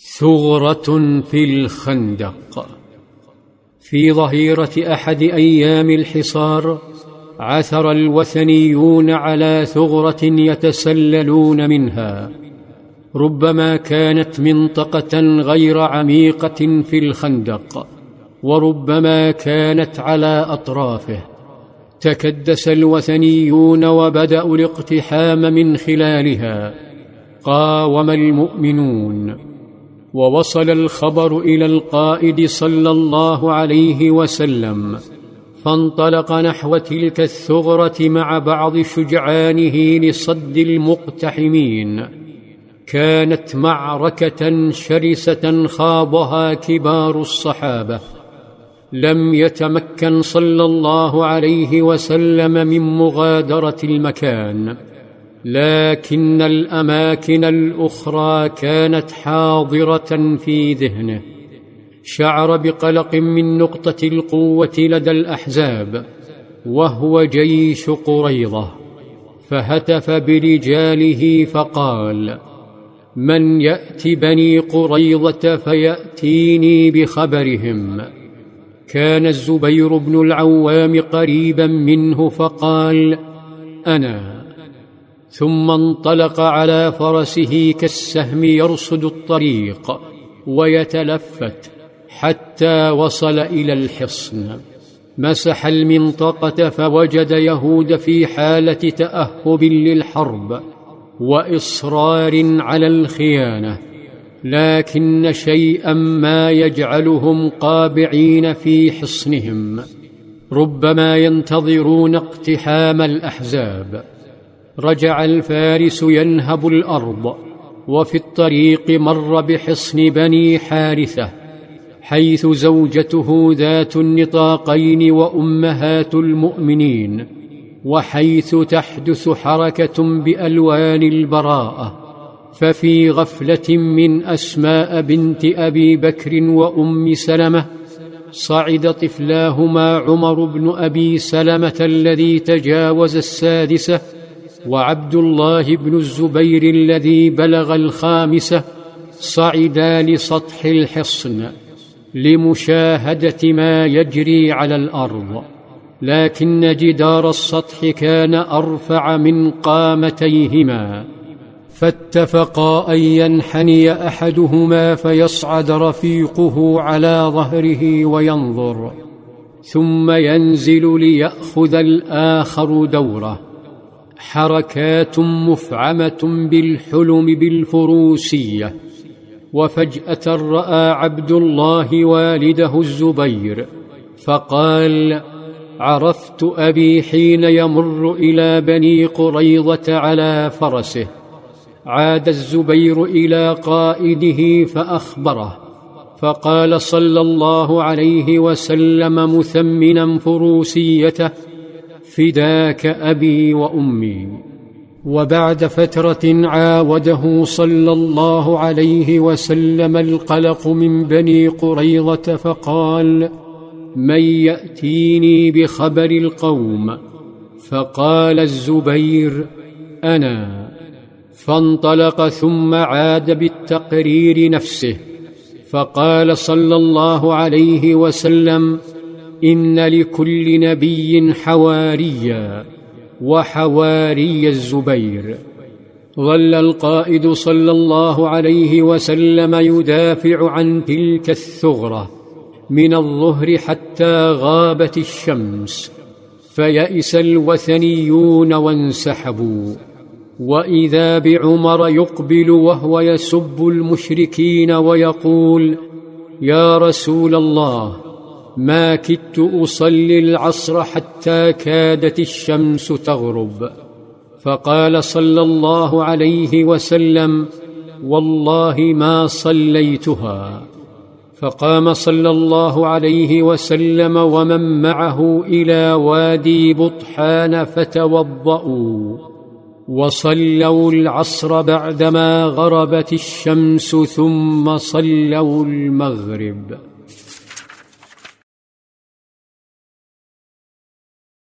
ثغرة في الخندق. في ظهيرة أحد أيام الحصار عثر الوثنيون على ثغرة يتسللون منها. ربما كانت منطقة غير عميقة في الخندق وربما كانت على أطرافه. تكدس الوثنيون وبدأوا الاقتحام من خلالها. قاوم المؤمنون. ووصل الخبر إلى القائد صلى الله عليه وسلم فانطلق نحو تلك الثغرة مع بعض شجعانه لصد المقتحمين. كانت معركة شرسة خاضها كبار الصحابة. لم يتمكن صلى الله عليه وسلم من مغادرة المكان. لكن الأماكن الأخرى كانت حاضرة في ذهنه. شعر بقلق من نقطة القوة لدى الأحزاب وهو جيش قريضه فهتف برجاله فقال من يأت بني قريضه فيأتيني بخبرهم. كان الزبير بن العوام قريبا منه فقال أنا ثم انطلق على فرسه كالسهم يرصد الطريق ويتلفت حتى وصل إلى الحصن. مسح المنطقة فوجد يهود في حالة تأهب للحرب وإصرار على الخيانة لكن شيئا ما يجعلهم قابعين في حصنهم. ربما ينتظرون اقتحام الأحزاب. رجع الفارس ينهب الأرض وفي الطريق مر بحصن بني حارثة حيث زوجته ذات النطاقين وأمهات المؤمنين وحيث تحدث حركة بألوان البراءة ففي غفلة من أسماء بنت أبي بكر وأم سلمة صعد طفلاهما عمر بن أبي سلمة الذي تجاوز السادسة وعبد الله بن الزبير الذي بلغ الخامسة صعدا لسطح الحصن لمشاهدة ما يجري على الأرض. لكن جدار السطح كان أرفع من قامتيهما. فاتفقا أن ينحني أحدهما فيصعد رفيقه على ظهره وينظر. ثم ينزل ليأخذ الآخر دوره. حركات مفعمة بالحلم بالفروسية وفجأة رأى عبد الله والده الزبير فقال عرفت أبي حين يمر إلى بني قريضه على فرسه عاد الزبير إلى قائده فأخبره فقال صلى الله عليه وسلم مثمنا فروسيته فداك أبي وأمي. وبعد فترة عاوده صلى الله عليه وسلم القلق من بني قريظة فقال من يأتيني بخبر القوم؟ فقال الزبير أنا. فانطلق ثم عاد بالتقرير نفسه. فقال صلى الله عليه وسلم إن لكل نبي حواريا وحواري الزبير. ظل القائد صلى الله عليه وسلم يدافع عن تلك الثغرة من الظهر حتى غابت الشمس فيئس الوثنيون وانسحبوا. وإذا بعمر يقبل وهو يسب المشركين ويقول يا رسول الله ما كدت أصلي العصر حتى كادت الشمس تغرب. فقال صلى الله عليه وسلم والله ما صليتها. فقام صلى الله عليه وسلم ومن معه إلى وادي بطحان فتوضأوا. وصلوا العصر بعدما غربت الشمس ثم صلوا المغرب.